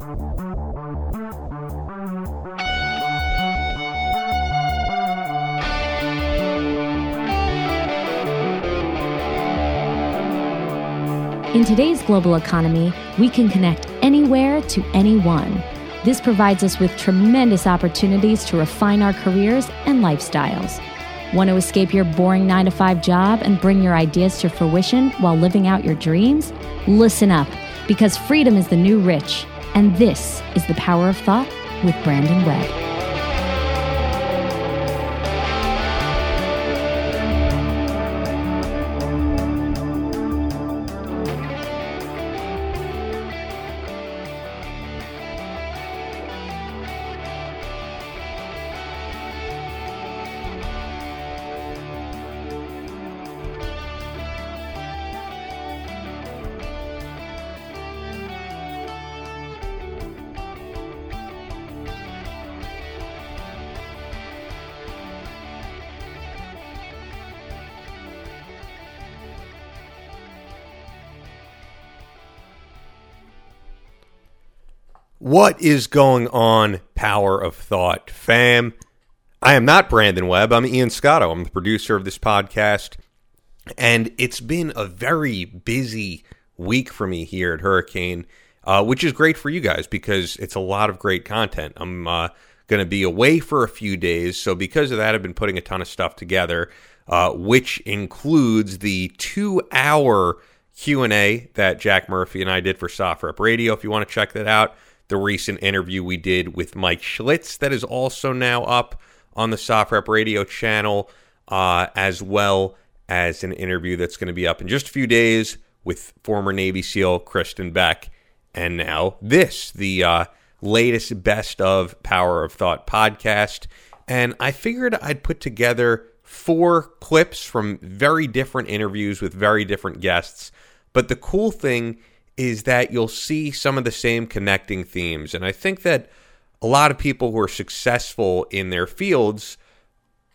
In today's global economy, we can connect anywhere to anyone. This provides us with tremendous opportunities to refine our careers and lifestyles. Want to escape your boring 9 to 5 job and bring your ideas to fruition while living out your dreams? Listen up, because freedom is the new rich, and this is the power of thought with Brandon Webb. What is going on, Power of Thought fam? I am not Brandon Webb. I'm Ian Scotto. I'm the producer of this podcast. And it's been a very busy week for me here at Hurricane, uh, which is great for you guys because it's a lot of great content. I'm uh, going to be away for a few days. So, because of that, I've been putting a ton of stuff together, uh, which includes the two hour Q&A that Jack Murphy and I did for SOFREP Radio. If you want to check that out, the recent interview we did with Mike Schlitz, that is also now up on the SOFREP radio channel, uh, as well as an interview that's going to be up in just a few days with former Navy SEAL Kristen Beck. And now this, the uh, latest best of Power of Thought podcast. And I figured I'd put together four clips from very different interviews with very different guests. But the cool thing is that you'll see some of the same connecting themes. And I think that a lot of people who are successful in their fields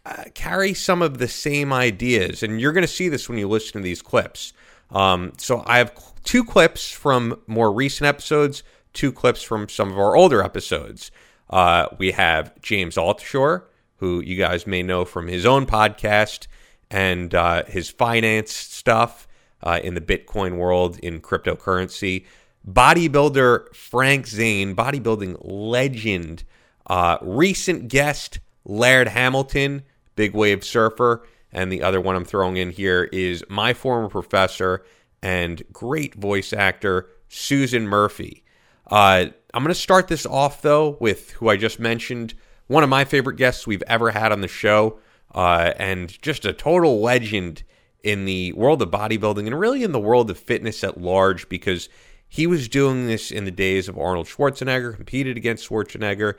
uh, carry some of the same ideas. And you're going to see this when you listen to these clips. Um, so I have two clips from more recent episodes, two clips from some of our older episodes. Uh, we have James Altucher, who you guys may know from his own podcast and uh, his finance stuff uh, in the Bitcoin world in cryptocurrency. Bodybuilder Frank Zane, bodybuilding legend, uh, recent guest Laird Hamilton, big wave surfer. And the other one I'm throwing in here is my former professor and great voice actor, Susan Murphy. Uh, I'm going to start this off, though, with who I just mentioned, one of my favorite guests we've ever had on the show, uh, and just a total legend in the world of bodybuilding and really in the world of fitness at large because he was doing this in the days of Arnold Schwarzenegger, competed against Schwarzenegger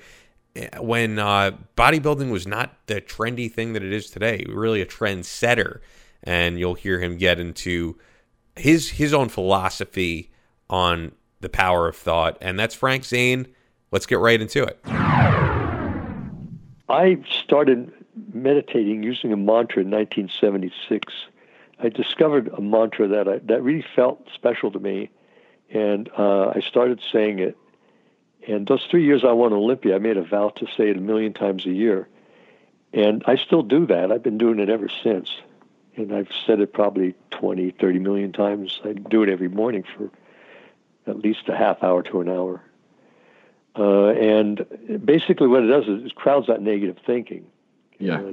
eh, when uh, bodybuilding was not the trendy thing that it is today, really a trendsetter. And you'll hear him get into his his own philosophy on the power of thought, and that's Frank Zane. Let's get right into it. I started meditating using a mantra in 1976 I discovered a mantra that I, that really felt special to me, and uh, I started saying it. And those three years I won Olympia, I made a vow to say it a million times a year, and I still do that. I've been doing it ever since, and I've said it probably 20, 30 million times. I do it every morning for at least a half hour to an hour. Uh, and basically, what it does is it crowds out negative thinking. Yeah.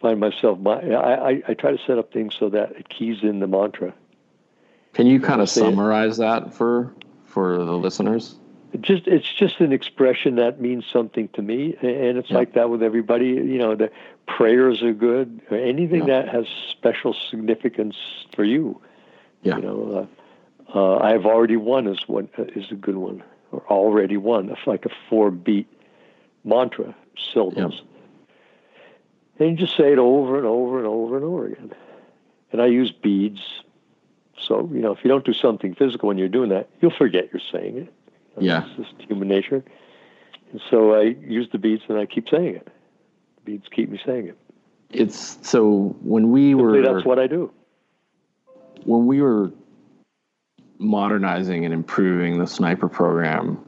Find myself. My, I, I, I try to set up things so that it keys in the mantra. Can you kind of summarize that for for the listeners? It just it's just an expression that means something to me, and it's yeah. like that with everybody. You know, the prayers are good. Anything yeah. that has special significance for you. Yeah. You know, uh, uh, I've already won is one is a good one, or already won. It's like a four beat mantra syllables. Yeah. And you just say it over and over and over and over again. And I use beads. So, you know, if you don't do something physical when you're doing that, you'll forget you're saying it. Yeah. It's just human nature. And so I use the beads and I keep saying it. The beads keep me saying it. It's so when we Simply were. That's what I do. When we were modernizing and improving the sniper program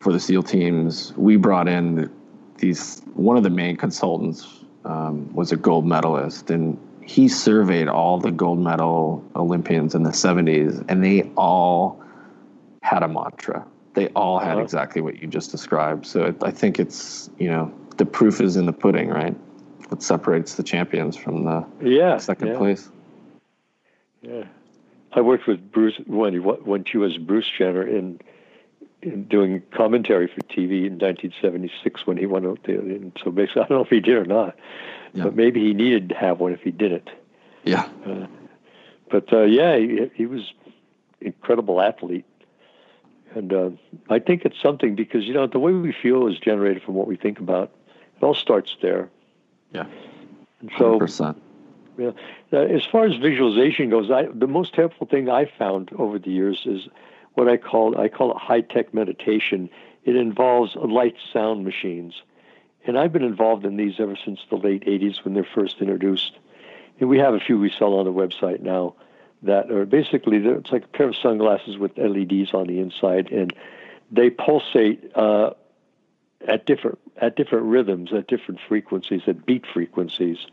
for the SEAL teams, we brought in these. One of the main consultants um, was a gold medalist, and he surveyed all the gold medal Olympians in the 70s, and they all had a mantra. They all had uh-huh. exactly what you just described. So it, I think it's, you know, the proof is in the pudding, right? What separates the champions from the yeah, second yeah. place. Yeah. I worked with Bruce when he when she was Bruce Jenner in doing commentary for TV in 1976 when he went out there. And so basically, I don't know if he did or not, yeah. but maybe he needed to have one if he didn't. Yeah. Uh, but uh, yeah, he, he was incredible athlete, and uh, I think it's something because you know the way we feel is generated from what we think about. It all starts there. Yeah. And so. 100%. Yeah. Uh, as far as visualization goes, I, the most helpful thing I've found over the years is what I call I call it high tech meditation. It involves light sound machines, and I've been involved in these ever since the late '80s when they're first introduced. And we have a few we sell on the website now that are basically it's like a pair of sunglasses with LEDs on the inside, and they pulsate uh, at different at different rhythms, at different frequencies, at beat frequencies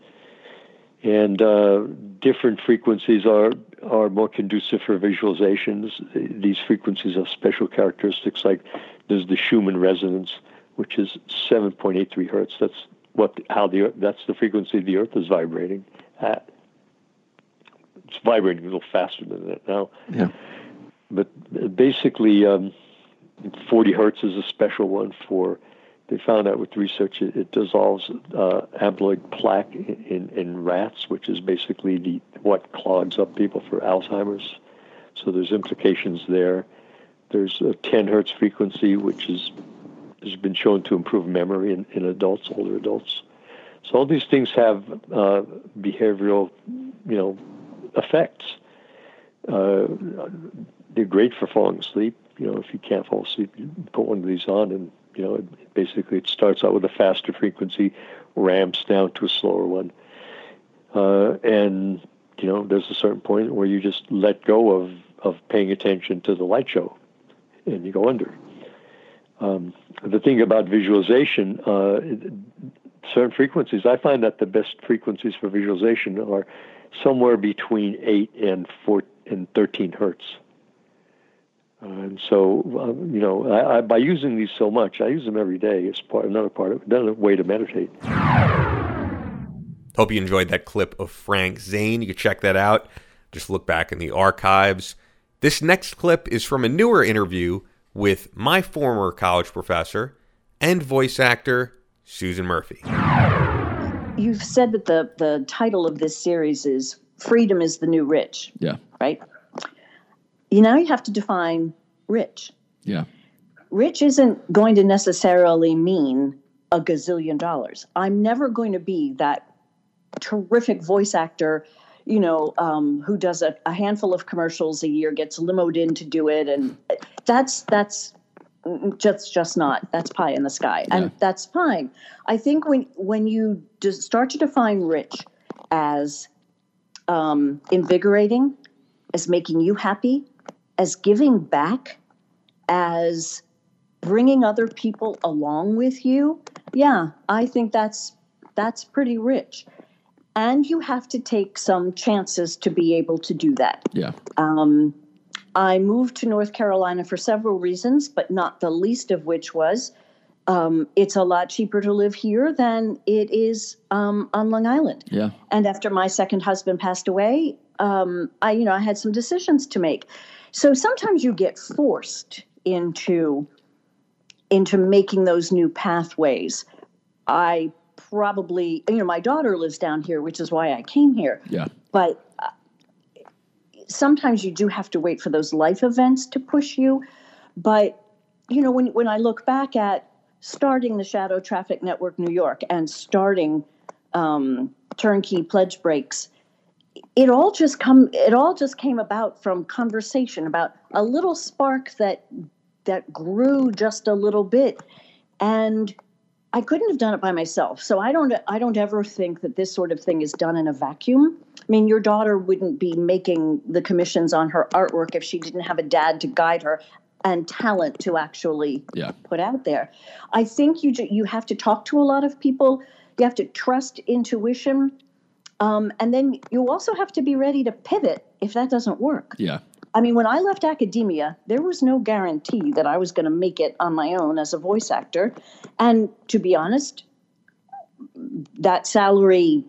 and uh, different frequencies are are more conducive for visualizations. These frequencies have special characteristics, like there's the Schumann resonance, which is 7.83 hertz. That's what how the that's the frequency the Earth is vibrating at. It's vibrating a little faster than that now. Yeah. But basically, um, 40 hertz is a special one for they found out with research it, it dissolves uh, amyloid plaque in, in, rats, which is basically the what clogs up people for Alzheimer's. So there's implications there. There's a 10 hertz frequency, which is has been shown to improve memory in, in adults, older adults. So all these things have uh, behavioral, you know, effects. Uh, they're great for falling asleep. You know, if you can't fall asleep, you put one of these on and you know, it, basically it starts out with a faster frequency, ramps down to a slower one, uh, and you know, there's a certain point where you just let go of of paying attention to the light show, and you go under. Um, the thing about visualization, uh, certain frequencies, I find that the best frequencies for visualization are somewhere between eight and four and thirteen hertz. And so, um, you know, I, I, by using these so much, I use them every day. It's part, another part of another way to meditate. Hope you enjoyed that clip of Frank Zane. You can check that out. Just look back in the archives. This next clip is from a newer interview with my former college professor and voice actor, Susan Murphy. You've said that the, the title of this series is Freedom is the New Rich. Yeah. Right? You now you have to define rich. Yeah. Rich isn't going to necessarily mean a gazillion dollars. I'm never going to be that terrific voice actor, you know, um, who does a, a, handful of commercials a year, gets limoed in to do it, and that's that's just just not that's pie in the sky, yeah. and that's fine. I think when when you start to define rich as um, invigorating, as making you happy, as giving back, as bringing other people along with you, yeah, I think that's that's pretty rich. And you have to take some chances to be able to do that. Yeah. Um, I moved to North Carolina for several reasons, but not the least of which was um, it's a lot cheaper to live here than it is um, on Long Island. Yeah. And after my second husband passed away, um, I, you know, I had some decisions to make. So sometimes you get forced into into making those new pathways. I probably, you know, my daughter lives down here, which is why I came here. Yeah. But uh, sometimes you do have to wait for those life events to push you. But you know, when when I look back at starting the Shadow Traffic Network New York and starting um, Turnkey Pledge Breaks, it all just come it all just came about from conversation about a little spark that that grew just a little bit and I couldn't have done it by myself. So I don't I don't ever think that this sort of thing is done in a vacuum. I mean, your daughter wouldn't be making the commissions on her artwork if she didn't have a dad to guide her. and talent to actually Yeah. put out there. I think you you have to talk to a lot of people. You have to trust intuition, um, and then you also have to be ready to pivot if that doesn't work. Yeah. I mean, when I left academia, there was no guarantee that I was going to make it on my own as a voice actor. And to be honest, that salary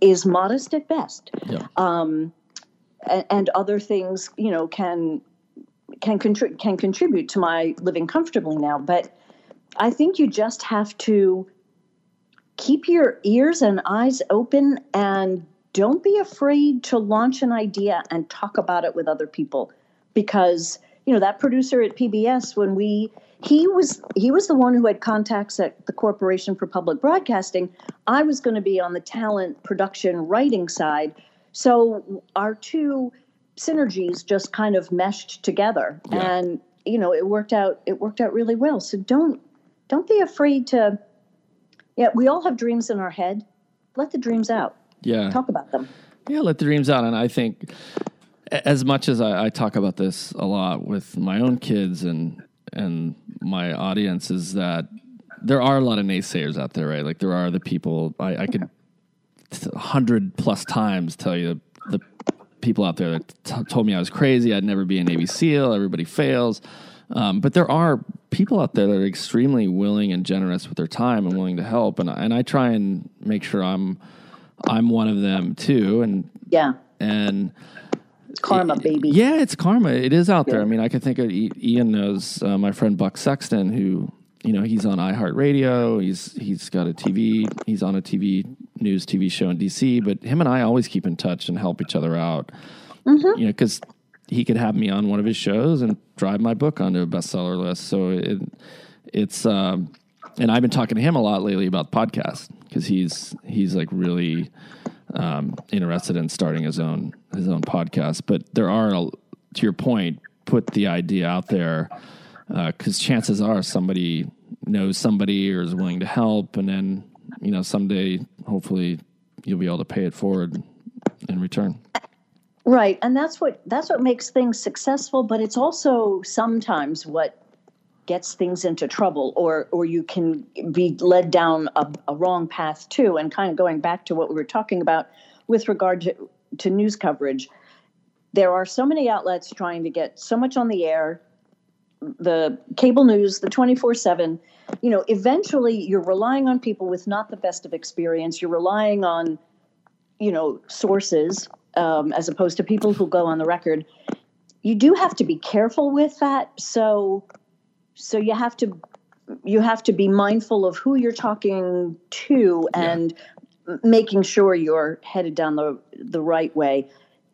is modest at best. Yeah. Um, and, and other things, you know, can can contri- can contribute to my living comfortably now. But I think you just have to keep your ears and eyes open and don't be afraid to launch an idea and talk about it with other people. Because you know that producer at PBS when we he was he was the one who had contacts at the Corporation for Public Broadcasting. I was going to be on the talent production writing side. So our two synergies just kind of meshed together. Yeah. and you know it worked out it worked out really well. So don't don't be afraid to yeah we all have dreams in our head let the dreams out Yeah. talk about them Yeah, let the dreams out. And I think, as much as I, I talk about this a lot with my own kids and and my audience, is that there are a lot of naysayers out there, right? Like there are the people I, I could a hundred plus times tell you the people out there that t- told me I was crazy. I'd never be a Navy SEAL. Everybody fails. Um, but there are people out there that are extremely willing and generous with their time and willing to help. And I- and I try and make sure I'm I'm one of them too. And yeah and it's karma baby yeah, it's karma. It is out there. I mean, I can think of Ian knows uh, my friend Buck Sexton, who you know he's on iHeartRadio. He's he's got a TV. He's on a TV news TV show in DC. But him and I always keep in touch and help each other out. You know, because he could have me on one of his shows and drive my book onto a bestseller list. So it it's um, and I've been talking to him a lot lately about podcasts because he's he's like really um, interested in starting his own his own podcast. But there are, to your point, put the idea out there because chances are somebody knows somebody or is willing to help, and then you know someday hopefully you'll be able to pay it forward in return. Right, and that's what that's what makes things successful, but it's also sometimes what gets things into trouble or or you can be led down a, a wrong path too and kind of going back to what we were talking about with regard to, to news coverage. There are so many outlets trying to get so much on the air the cable news the 24/7 you know eventually you're relying on people with not the best of experience you're relying on you know sources um, as opposed to people who go on the record you do have to be careful with that. So so you have to you have to be mindful of who you're talking to and m- making sure you're headed down the the right way.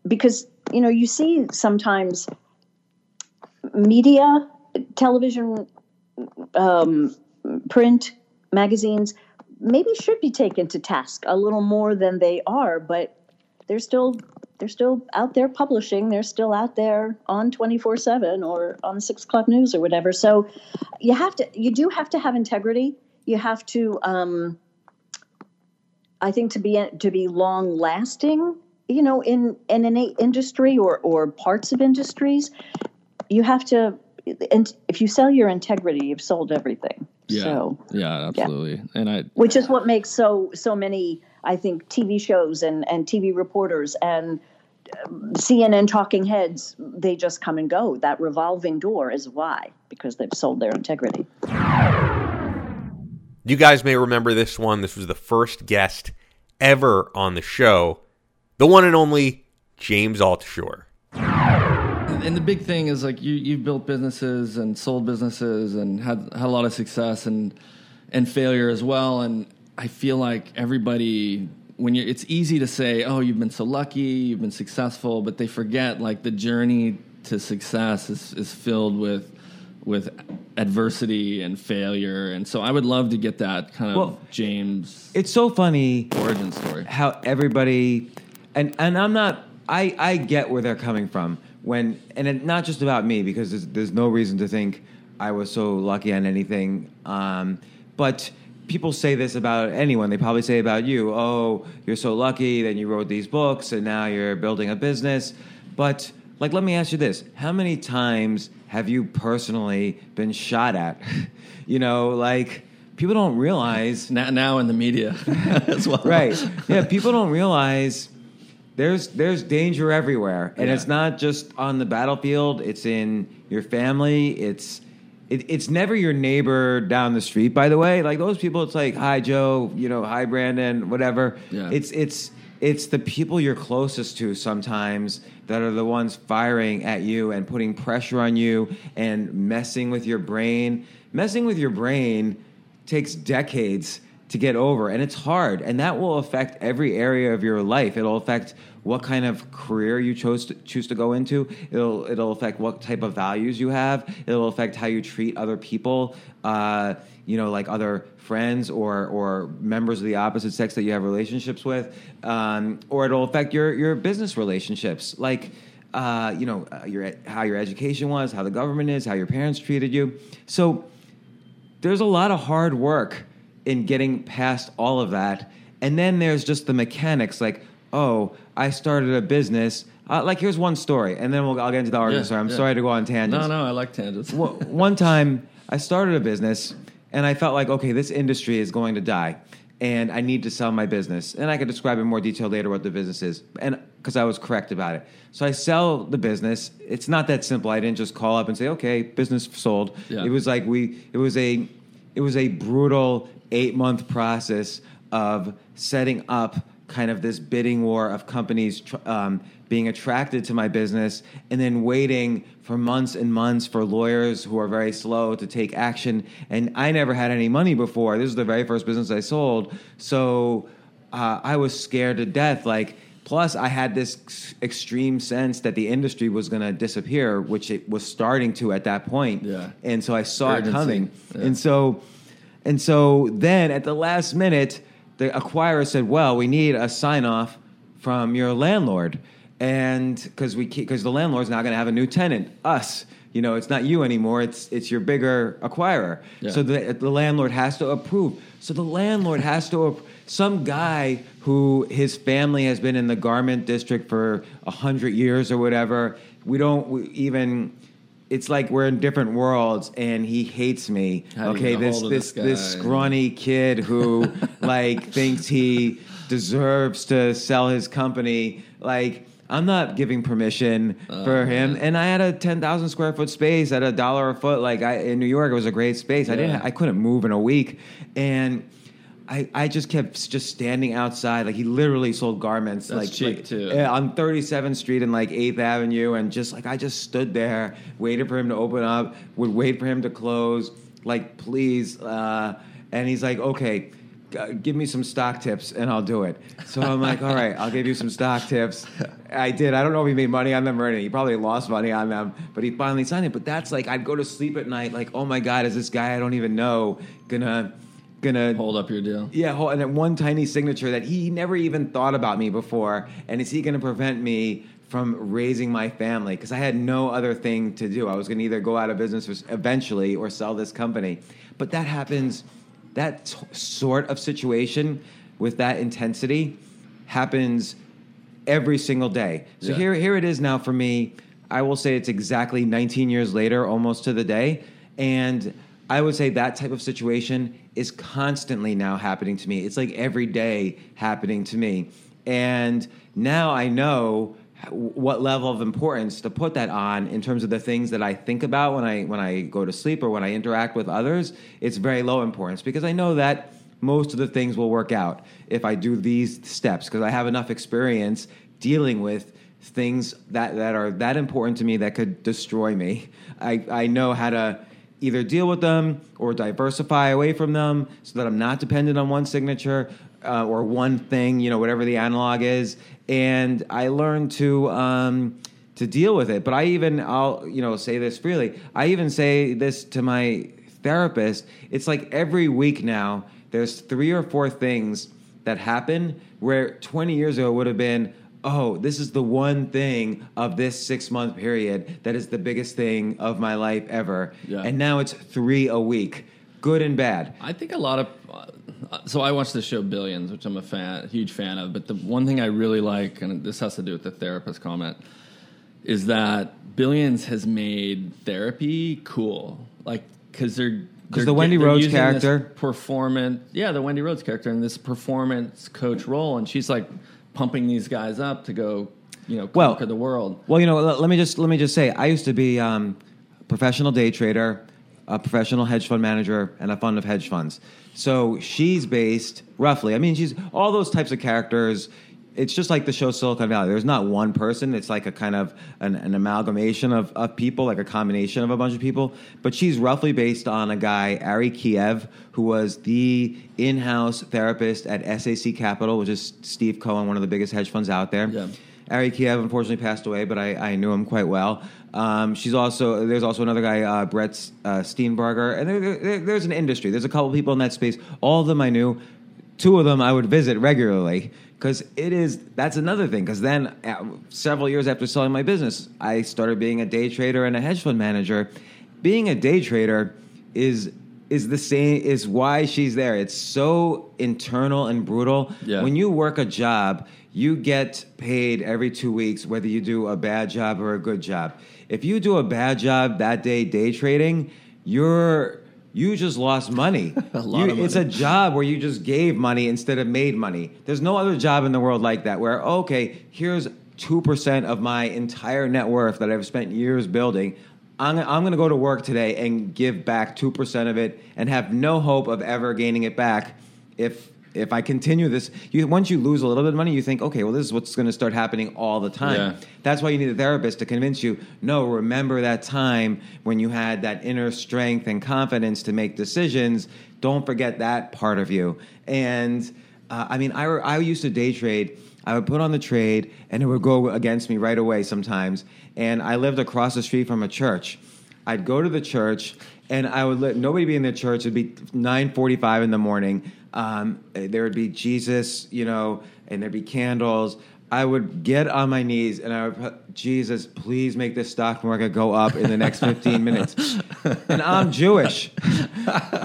Because you know you see sometimes media television um, print magazines maybe should be taken to task a little more than they are but they're still they're still out there publishing. They're still out there on 24-7 or on six o'clock news or whatever. So you have to you do have to have integrity. You have to um, i think to be to be long lasting you know in in an industry or or parts of industries you have to and if you sell your integrity you've sold everything. Yeah, so yeah, absolutely. And I which is what makes so so many i think tv shows and and tv reporters and um, cnn talking heads they just come and go that revolving door is why because they've sold their integrity You guys may remember this one. This was the first guest ever on the show, the one and only James Altucher. and the big thing is like you you've built businesses and sold businesses and had had a lot of success and and failure as well and I feel like everybody when you it's easy to say oh you've been so lucky you've been successful but they forget like the journey to success is is filled with with adversity and failure. And so I would love to get that kind of Well, James It's so funny origin story. how everybody and and I'm not I I get where they're coming from when and it, not just about me because there's, there's no reason to think I was so lucky on anything um, but people say this about anyone they probably say about you oh you're so lucky then you wrote these books and now you're building a business but like let me ask you this how many times have you personally been shot at? you know, like people don't realize now, now in the media as well. right. Yeah, people don't realize there's there's danger everywhere, and Yeah. it's not just on the battlefield. It's in your family. It's it, it's never your neighbor down the street. By the way, like those people, it's like hi Joe, you know, hi Brandon, whatever. Yeah. It's it's it's the people you're closest to sometimes that are the ones firing at you and putting pressure on you and messing with your brain. Messing with your brain takes decades to get over and it's hard and that will affect every area of your life. It'll affect what kind of career you chose to choose to go into. It'll it'll affect what type of values you have. It'll affect how you treat other people uh, you know like other friends or or members of the opposite sex that you have relationships with. Um, or it'll affect your your business relationships like uh, you know uh, your how your education was how the government is how your parents treated you. So there's a lot of hard work in getting past all of that. And then there's just the mechanics like, oh, I started a business. Uh, like, here's one story, and then we'll, I'll get into the argument. Yeah, sorry, I'm yeah. sorry to go on tangents. No, no, I like tangents. One- one time I started a business and I felt like, okay, this industry is going to die and I need to sell my business. And I could describe in more detail later what the business is. And because I was correct about it. So I sell the business. It's not that simple. I didn't just call up and say, okay, business sold. Yeah. It was like we it was a it was a brutal 8-month process of setting up kind of this bidding war of companies um, being attracted to my business and then waiting for months and months for lawyers who are very slow to take action. And I never had any money before. This is the very first business I sold. So uh, I was scared to death. Like, plus, I had this extreme sense that the industry was going to disappear, which it was starting to at that point. Yeah. And so I saw Urgency. it coming. Yeah. And so, and so then at the last minute, the acquirer said, "Well, we need a sign off from your landlord, and because we because the landlord's not going to have a new tenant, us." You know, it's not you anymore. It's it's your bigger acquirer. Yeah. So the the landlord has to approve. So the landlord has to. Some guy who his family has been in the garment district for a hundred years or whatever. We don't we even. It's like we're in different worlds, and he hates me. How okay, this this this this scrawny kid who like thinks he deserves to sell his company. Like I'm not giving permission for him. And I had a ten thousand square foot space at a dollar a foot. Like I, in New York, it was a great space. I didn't. I couldn't move in a week, and. I, I just kept just standing outside. Like he literally sold garments. That's like cheap, like, too. Yeah, on 37th Street and like 8th Avenue, and just like I just stood there, waited for him to open up, would wait for him to close, like please. Uh, and he's like, okay, g- give me some stock tips and I'll do it. So I'm like, all right, I'll give you some stock tips. I did. I don't know if he made money on them or anything. He probably lost money on them, but he finally signed it. But that's like I'd go to sleep at night, like, oh my god, is this guy I don't even know gonna gonna Hold up your deal. yeah, hold- and one tiny signature that he never even thought about me before. And is he going to prevent me from raising my family? Because I had no other thing to do. I was going to either go out of business eventually or sell this company. But that happens, that t- sort of situation with that intensity happens every single day. So Yeah. here, here it is now for me. I will say it's exactly 19 years later, almost to the day. And I would say that type of situation is constantly now happening to me. It's like every day happening to me. And now I know what level of importance to put that on in terms of the things that I think about when I when I go to sleep or when I interact with others. It's very low importance because I know that most of the things will work out if I do these steps because I have enough experience dealing with things that, that are that important to me that could destroy me. I, I know how to either deal with them or diversify away from them so that I'm not dependent on one signature uh, or one thing, you know, whatever the analog is. And I learned to um, to deal with it. But I even I'll you know say this freely. I even say this to my therapist. It's like every week now there's three or four things that happen where 20 years ago would have been oh this is the one thing of this six month period that is the biggest thing of my life ever Yeah. and now it's three a week good and bad I think a lot of uh, so I watch the show Billions, which I'm a fan, huge fan of. But the one thing I really like, and this has to do with the therapist comment, is that Billions has made therapy cool, like because they're because the Wendy Rhodes character performance, yeah, the Wendy Rhodes character in this performance coach role, and she's like pumping these guys up to go, you know, conquer well, the world. Well, you know, let, let me just let me just say, I used to be um, a professional day trader, a professional hedge fund manager, and a fund of hedge funds. So she's based roughly. I mean, she's all those types of characters it's just like the show Silicon Valley. There's not one person. It's like a kind of an, an, amalgamation of, of people, like a combination of a bunch of people. But she's roughly based on a guy, Ari Kiev, who was the in-house therapist at SAC Capital, which is Steve Cohen, one of the biggest hedge funds out there. Yeah. Ari Kiev unfortunately passed away, but I, I knew him quite well. Um, she's also there's also another guy, uh, Brett uh, Steenbarger, and there, there, there's an industry. There's a couple people in that space. All of them I knew. Two of them I would visit regularly because it is that's another thing because then uh, several years after selling my business i started being a day trader and a hedge fund manager. Being a day trader is is the same is why she's there. It's so internal and brutal. Yeah. when you work a job you get paid every two weeks whether you do a bad job or a good job. If you do a bad job that day day trading you're you just lost money. a lot you, of money. It's a job where you just gave money instead of made money. There's no other job in the world like that where, okay, here's 2% of my entire net worth that I've spent years building. I'm, I'm going to go to work today and give back 2% of it and have no hope of ever gaining it back if if I continue this, you once you lose a little bit of money, you think, okay, well, this is what's going to start happening all the time. Yeah. That's why you need a therapist to convince you. No, remember that time when you had that inner strength and confidence to make decisions. Don't forget that part of you. And uh, I mean, I I used to day trade. I would put on the trade, and it would go against me right away sometimes. And I lived across the street from a church. I'd go to the church, and I would let nobody be in the church. It'd be nine forty-five in the morning um, there would be Jesus, you know, and there'd be candles. I would get on my knees and I would, Jesus, please make this stock market go up in the next 15 minutes. And I'm Jewish.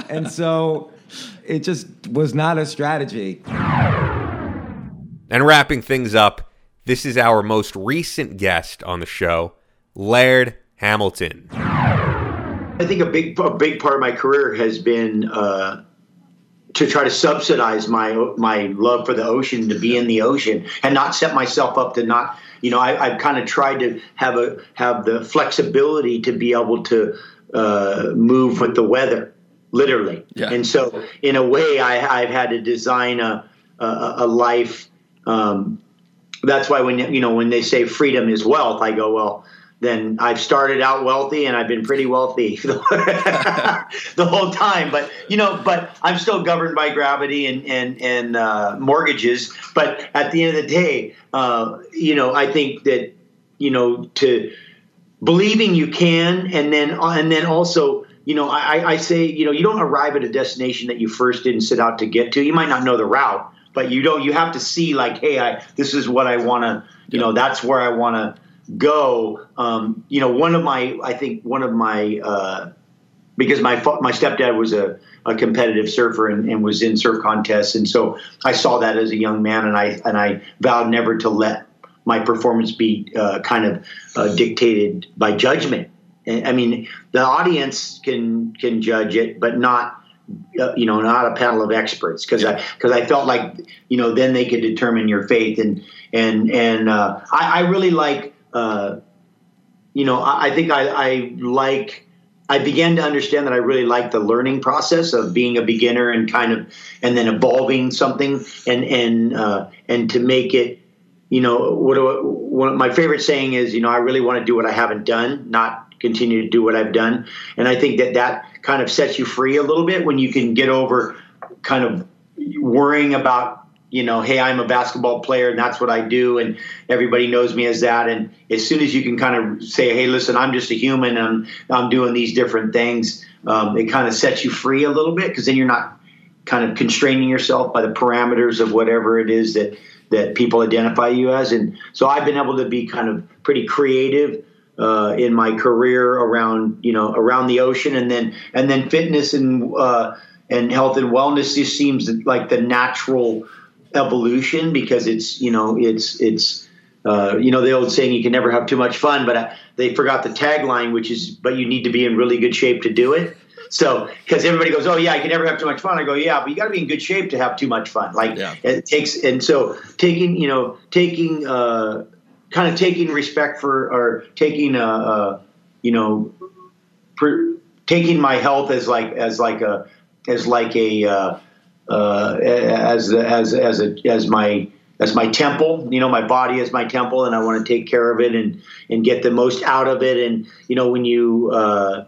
And so it just was not a strategy. And wrapping things up, this is our most recent guest on the show, Laird Hamilton. I think a big a big part of my career has been uh, to try to subsidize my my love for the ocean to be in the ocean and not set myself up to not you know I, have kind of tried to have a have the flexibility to be able to uh, move with the weather literally yeah. and so in a way I, I've had to design a a, a life um, that's why when you know when they say freedom is wealth I go well then I've started out wealthy and I've been pretty wealthy the whole time. But you know, but I'm still governed by gravity and and and uh, mortgages. But at the end of the day, uh, you know, I think that you know to believing you can, and then and then also. You know, I, I say, you know, you don't arrive at a destination that you first didn't set out to get to. You might not know the route, but you don't. You have to see, like, hey, I this is what I want to. You know, that's where I want to go. Um, you know, one of my, I think one of my, uh, because my my stepdad was a, a competitive surfer and, and, was in surf contests, and so I saw that as a young man, and I and I vowed never to let my performance be uh, kind of uh, dictated by judgment. I mean, the audience can can judge it, but not uh, you know not a panel of experts because I because I felt like you know then they could determine your faith and and and uh, I, I really like uh, you know, I, I think I, I, like. I began to understand that I really like the learning process of being a beginner and kind of, and then evolving something, and and uh, and to make it, you know, what, what my favorite saying is, you know, I really want to do what I haven't done, not continue to do what I've done, and I think that that kind of sets you free a little bit when you can get over kind of worrying about you know, hey, I'm a basketball player and that's what I do, and everybody knows me as that. And as soon as you can kind of say, hey, listen, I'm just a human, and I'm doing these different things, um, it kind of sets you free a little bit because then you're not kind of constraining yourself by the parameters of whatever it is that that people identify you as. And so I've been able to be kind of pretty creative. Uh, in my career around you know around the ocean and then and then fitness and uh, and health and wellness just seems like the natural evolution because it's you know it's it's uh, you know the old saying, "You can never have too much fun," but uh, they forgot the tagline, which is, "But you need to be in really good shape to do it." So, because everybody goes, "Oh yeah, you can never have too much fun," I go, "Yeah, but you got to be in good shape to have too much fun." Like Yeah. it takes, and so taking, you know, taking, uh, kind of taking respect for, or taking, uh, uh, you know, per, taking my health as like as like a as like a uh, uh, as as as a as my as my temple you know my body is my temple and i want to take care of it and and get the most out of it. And you know when you uh,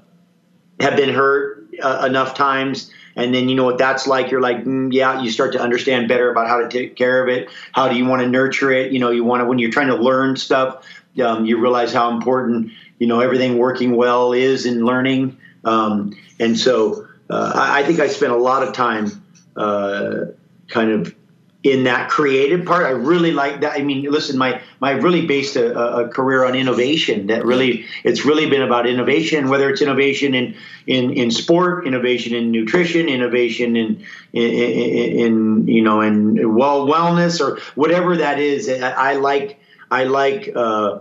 have been hurt uh, enough times and then you know what that's like you're like mm, yeah you start to understand better about how to take care of it. How do you want to nurture it? You know you want to when you're trying to learn stuff um, you realize how important you know everything working well is in learning. Um, and so uh, I, I think i spent a lot of time uh, kind of in that creative part. I really like that. I mean, listen, my my really based a, a career on innovation. That really, it's really been about innovation. Whether it's innovation in in, in sport, innovation in nutrition, innovation in in, in, you know in well wellness or whatever that is. I, I like I like. Uh,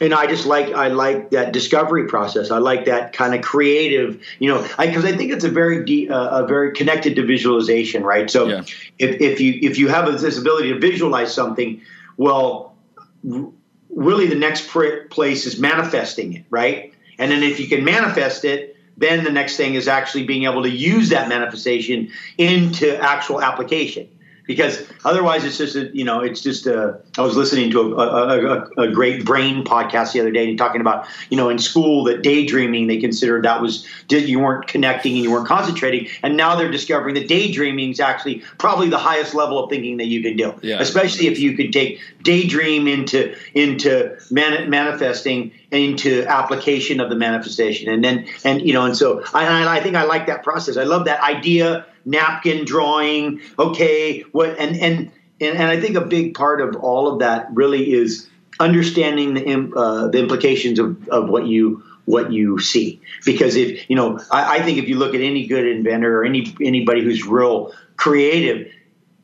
and I just like I like that discovery process. I like that kind of creative, you know, because I, think it's a very de- uh, a very connected to visualization, right? So Yeah. if if you if you have this ability to visualize something, well, r- really the next pr- place is manifesting it, right? And then if you can manifest it, then the next thing is actually being able to use that manifestation into actual application. Because otherwise, it's just a, you know, it's just a. I was listening to a, a, a, a great brain podcast the other day, and talking about you know in school that daydreaming they considered that was you weren't connecting and you weren't concentrating, and now they're discovering that daydreaming is actually probably the highest level of thinking that you can do. Yeah. Especially if you could take daydream into into man, manifesting into application of the manifestation, and then and you know, and so I, I think I like that process. I love that idea napkin drawing. Okay, what and and and, and I think a big part of all of that really is understanding the uh, the implications of, of what you what you see. Because if you know, I, I think if you look at any good inventor or any anybody who's real creative,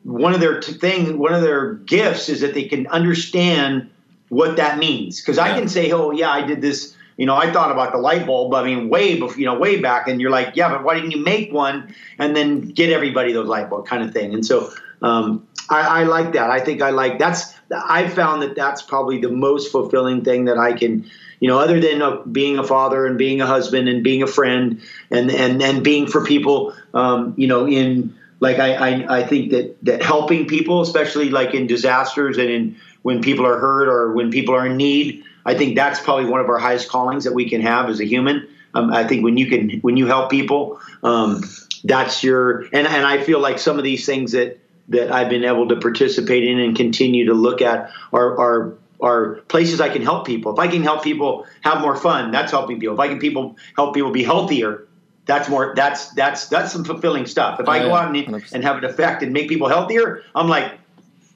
one of their t- thing, one of their gifts is that they can understand what that means. Because I can say, oh yeah, I did this. You know, I thought about the light bulb. I mean, way before, you know, way back, and you're like, yeah, but why didn't you make one and then get everybody those light bulb kind of thing? And so, um, I, I like that. I think I like that's. I've found that that's probably the most fulfilling thing that I can, you know, other than uh, being a father and being a husband and being a friend and and and being for people, um, you know, in like I, I I think that that helping people, especially like in disasters and in when people are hurt or when people are in need, I think that's probably one of our highest callings that we can have as a human. Um, I think when you can when you help people, um, that's your and and I feel like some of these things that that I've been able to participate in and continue to look at are are are places I can help people. If I can help people have more fun, that's helping people. If I can people help people be healthier, that's more that's that's that's some fulfilling stuff. If I go out and, and have an effect and make people healthier, I'm like,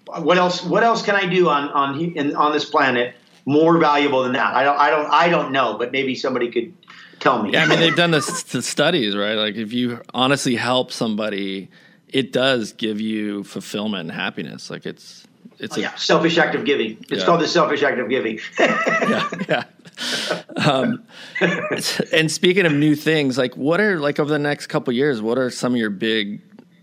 what else? What else can I do on on on this planet more valuable than that? I don't I don't I don't know, but maybe somebody could tell me. Yeah, I mean they've done the studies, right? Like if you honestly help somebody, it does give you fulfillment and happiness. Like it's it's a yeah, selfish act of giving. It's Yeah. called the selfish act of giving. yeah, yeah. Um, and speaking of new things, like what are like over the next couple years? What are some of your big,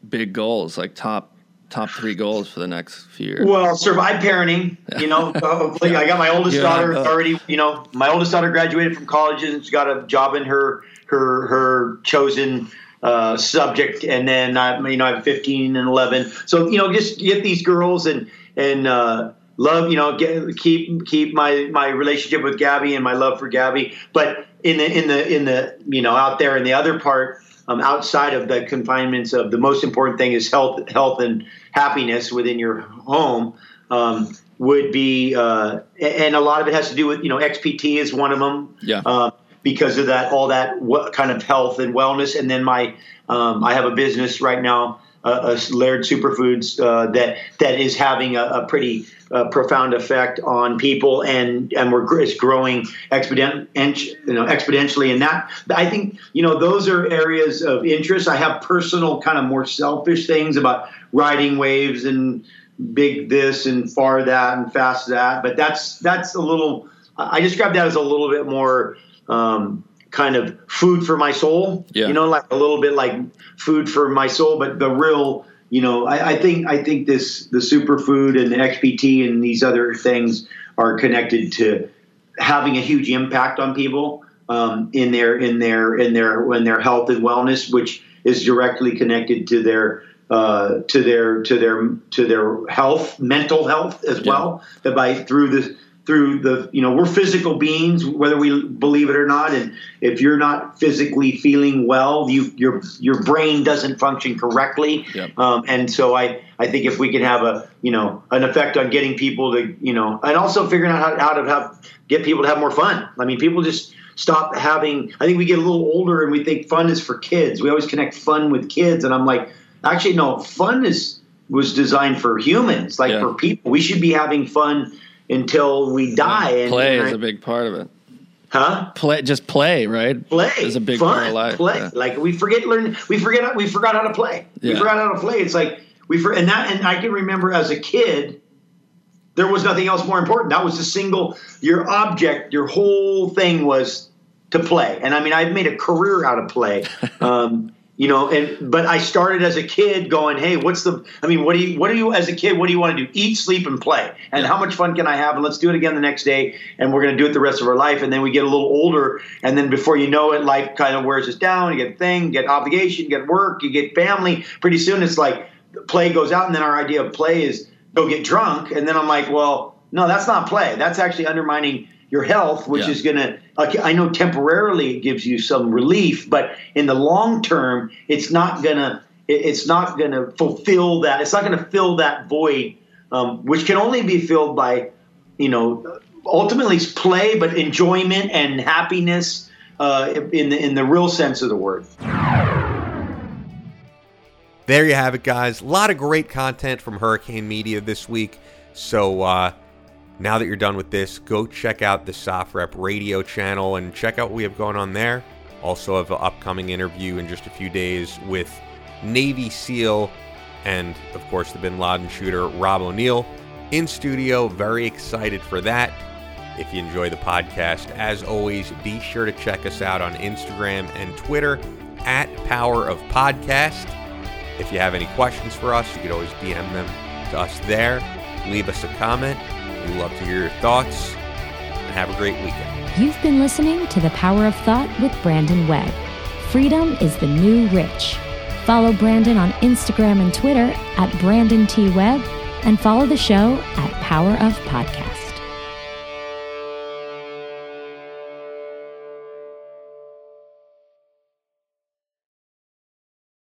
big goals? Like top top three goals for the next few years? Well, survive parenting. You know, hopefully, I got my oldest Yeah, daughter already. You know, my oldest daughter graduated from college and she's got a job in her her her chosen uh, subject, and then I, you know, I have 15 and 11. So you know, just get these girls and and uh, love. You know, get, keep keep my my relationship with Gabby and my love for Gabby. But in the in the in the you know out there in the other part. Um, outside of the confinements of the most important thing is health, health and happiness within your home um, would be, uh, and a lot of it has to do with you know XPT is one of them. Yeah. Uh, because of that, all that what kind of health and wellness, and then my, um, I have a business right now, uh, uh, Laird Superfoods, uh, that that is having a, a pretty uh, profound effect on people, and and we're it's growing exponent, you know, exponentially. And that I think you know those are areas of interest. I have personal, kind of more selfish things about riding waves and big this and far that and fast that. But that's that's a little. I describe that as a little bit more um, kind of food for my soul. Yeah. You know, like a little bit like food for my soul. But the real, you know, I, I think I think this the superfood and the XPT and these other things are connected to having a huge impact on people um, in their in their in their in their health and wellness, which is directly connected to their uh, to their to their to their health, mental health as well. That by through the through the you know we're physical beings whether we believe it or not. And if you're not physically feeling well you your your brain doesn't function correctly. Yep. um, and so I I think if we can have a you know an effect on getting people to you know and also figuring out how, how to have get people to have more fun. I mean people just stop having I think we get a little older and we think fun is for kids. We always connect fun with kids. And I'm like actually no fun is was designed for humans like Yeah. for people. We should be having fun until we die and Play and is a big part of it. huh Play, just play, right? play is a big fun, part of life. Play yeah. like we forget learn. We forget we forgot how to play. We Yeah. forgot how to play. It's like we for and that and I can remember as a kid, there was nothing else more important. That was the single your object. Your whole thing was to play. And I mean, I've made a career out of play. Um, you know, and but I started as a kid going, hey, what's the? I mean, what do you? What do you as a kid? What do you want to do? Eat, sleep, and play. And how much fun can I have? And let's do it again the next day. And we're going to do it the rest of our life. And then we get a little older, and then before you know it, life kind of wears us down. You get thing, you get obligation, you get work, you get family. Pretty soon, it's like play goes out, and then our idea of play is go get drunk. And then I'm like, well, no, that's not play. That's actually undermining your health, which Yeah. is going to, I know temporarily it gives you some relief, but in the long term, it's not going to, it's not going to fulfill that. It's not going to fill that void, um, which can only be filled by, you know, ultimately it's play, but enjoyment and happiness uh, in the in the real sense of the word. There you have it, guys. A lot of great content from Hurricane Media this week. So uh, now that you're done with this, go check out the SOFREP radio channel and check out what we have going on there. Also, have an upcoming interview in just a few days with Navy SEAL and, of course, the Bin Laden shooter Rob O'Neill in studio. Very excited for that. If you enjoy the podcast, as always, be sure to check us out on Instagram and Twitter at Power of Podcast. If you have any questions for us, you could always DM them to us there. Leave us a comment. We love to hear your thoughts. And have a great weekend. You've been listening to The Power of Thought with Brandon Webb. Freedom is the new rich. Follow Brandon on Instagram and Twitter at Brandon T. Webb and follow the show at Power of Podcast.